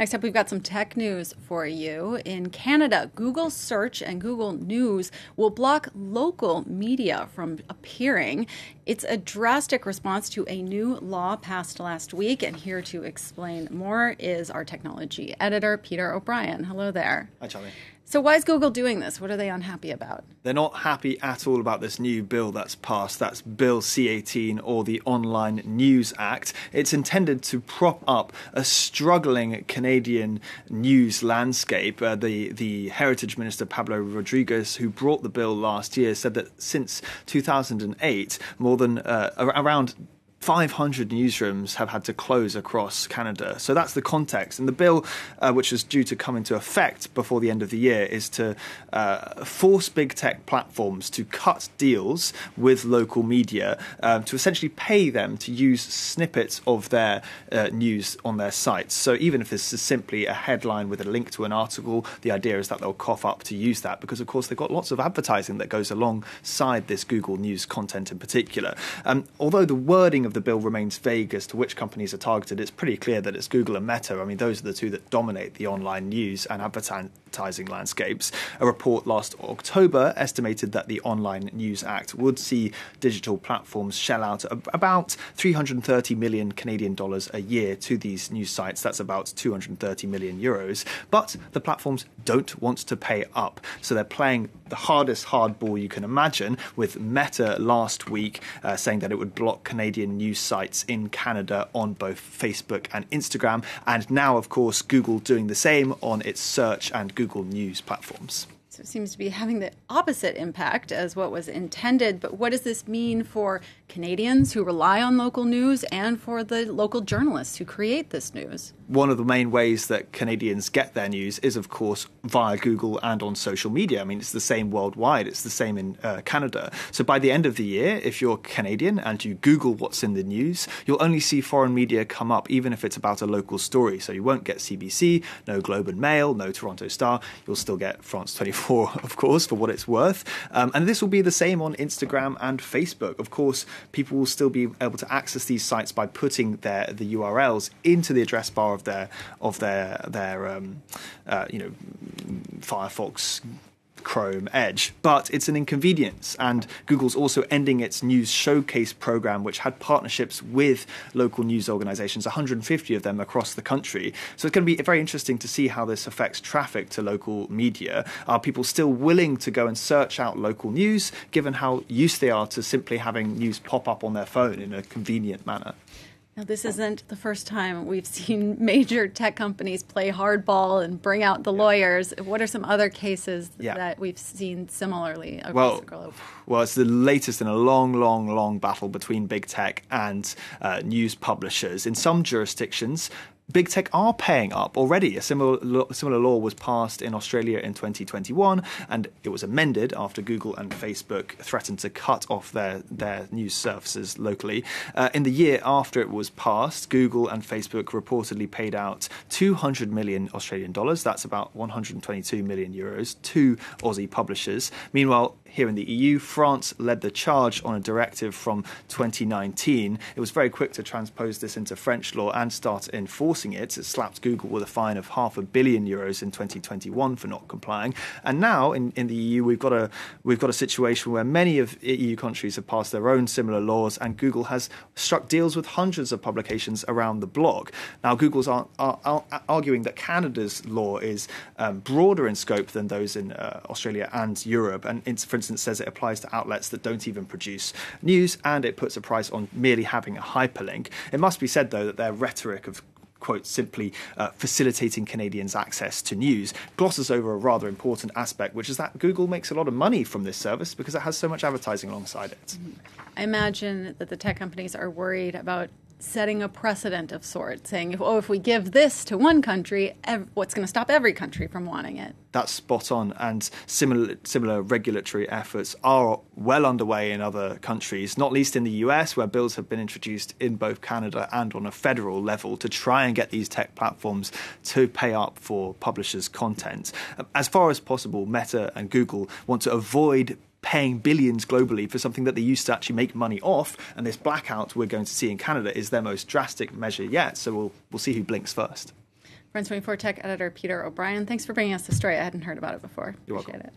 Next up, we've got some tech news for you. In Canada, Google Search and Google News will block local media from appearing. It's a drastic response to a new law passed last week. And here to explain more is our technology editor, Peter O'Brien. Hello there. Hi, Charlie. So, why is Google doing this? What are they unhappy about? They're not happy at all about this new bill that's passed. That's Bill C 18 or the Online News Act. It's intended to prop up a struggling Canadian news landscape. Uh, the, the Heritage Minister, Pablo Rodriguez, who brought the bill last year, said that since 2008, more than uh, around 500 newsrooms have had to close across Canada. So that's the context. And the bill, uh, which is due to come into effect before the end of the year, is to uh, force big tech platforms to cut deals with local media um, to essentially pay them to use snippets of their uh, news on their sites. So even if this is simply a headline with a link to an article, the idea is that they'll cough up to use that because, of course, they've got lots of advertising that goes alongside this Google News content in particular. Um, although the wording of the bill remains vague as to which companies are targeted, it's pretty clear that it's Google and Meta. I mean, those are the two that dominate the online news and advertising landscapes. A report last October estimated that the Online News Act would see digital platforms shell out about 330 million Canadian dollars a year to these news sites. That's about 230 million euros. But the platforms don't want to pay up. So they're playing the hardest hardball you can imagine with Meta last week uh, saying that it would block Canadian news sites in Canada on both Facebook and Instagram. And now, of course, Google doing the same on its search and Google News platforms. Seems to be having the opposite impact as what was intended. But what does this mean for Canadians who rely on local news and for the local journalists who create this news? one of the main ways that Canadians get their news is, of course, via Google and on social media. I mean, it's the same worldwide, it's the same in uh, Canada. So by the end of the year, if you're Canadian and you Google what's in the news, you'll only see foreign media come up, even if it's about a local story. So you won't get CBC, no Globe and Mail, no Toronto Star. You'll still get France 24, of course, for what it's worth. Um, and this will be the same on Instagram and Facebook. Of course, people will still be able to access these sites by putting their the URLs into the address bar of their of their their um, uh, you know Firefox Chrome Edge, but it's an inconvenience. And Google's also ending its news showcase program, which had partnerships with local news organizations, 150 of them across the country. So it's going to be very interesting to see how this affects traffic to local media. Are people still willing to go and search out local news, given how used they are to simply having news pop up on their phone in a convenient manner? Now, this isn't the first time we've seen major tech companies play hardball and bring out the yeah. lawyers. What are some other cases yeah. that we've seen similarly across well, the globe? Well, it's the latest in a long, long, long battle between big tech and uh, news publishers. In some jurisdictions, big tech are paying up already. A similar similar law was passed in Australia in 2021, and it was amended after Google and Facebook threatened to cut off their their news services locally. Uh, in the year after it was passed, Google and Facebook reportedly paid out 200 million Australian dollars. That's about 122 million euros to Aussie publishers. Meanwhile, here in the EU, France led the charge on a directive from 2019. It was very quick to transpose this into French law and start enforcing it. It slapped Google with a fine of half a billion euros in 2021 for not complying. And now in, in the EU, we've got a we've got a situation where many of EU countries have passed their own similar laws, and Google has struck deals with hundreds of publications around the bloc. Now, Google's are, are, are arguing that Canada's law is um, broader in scope than those in uh, Australia and Europe, and it's for instance, says it applies to outlets that don't even produce news, and it puts a price on merely having a hyperlink. It must be said, though, that their rhetoric of quote, simply uh, facilitating Canadians' access to news, glosses over a rather important aspect, which is that Google makes a lot of money from this service because it has so much advertising alongside it. I imagine that the tech companies are worried about setting a precedent of sorts, saying, oh, if we give this to one country, ev- what's going to stop every country from wanting it? That's spot on. And similar, similar regulatory efforts are well underway in other countries, not least in the US, where bills have been introduced in both Canada and on a federal level to try and get these tech platforms to pay up for publishers' content. As far as possible, Meta and Google want to avoid paying billions globally for something that they used to actually make money off. And this blackout we're going to see in Canada is their most drastic measure yet. So we'll, we'll see who blinks first. France 24 Tech editor Peter O'Brien, thanks for bringing us the story. I hadn't heard about it before. You're Appreciate welcome. it.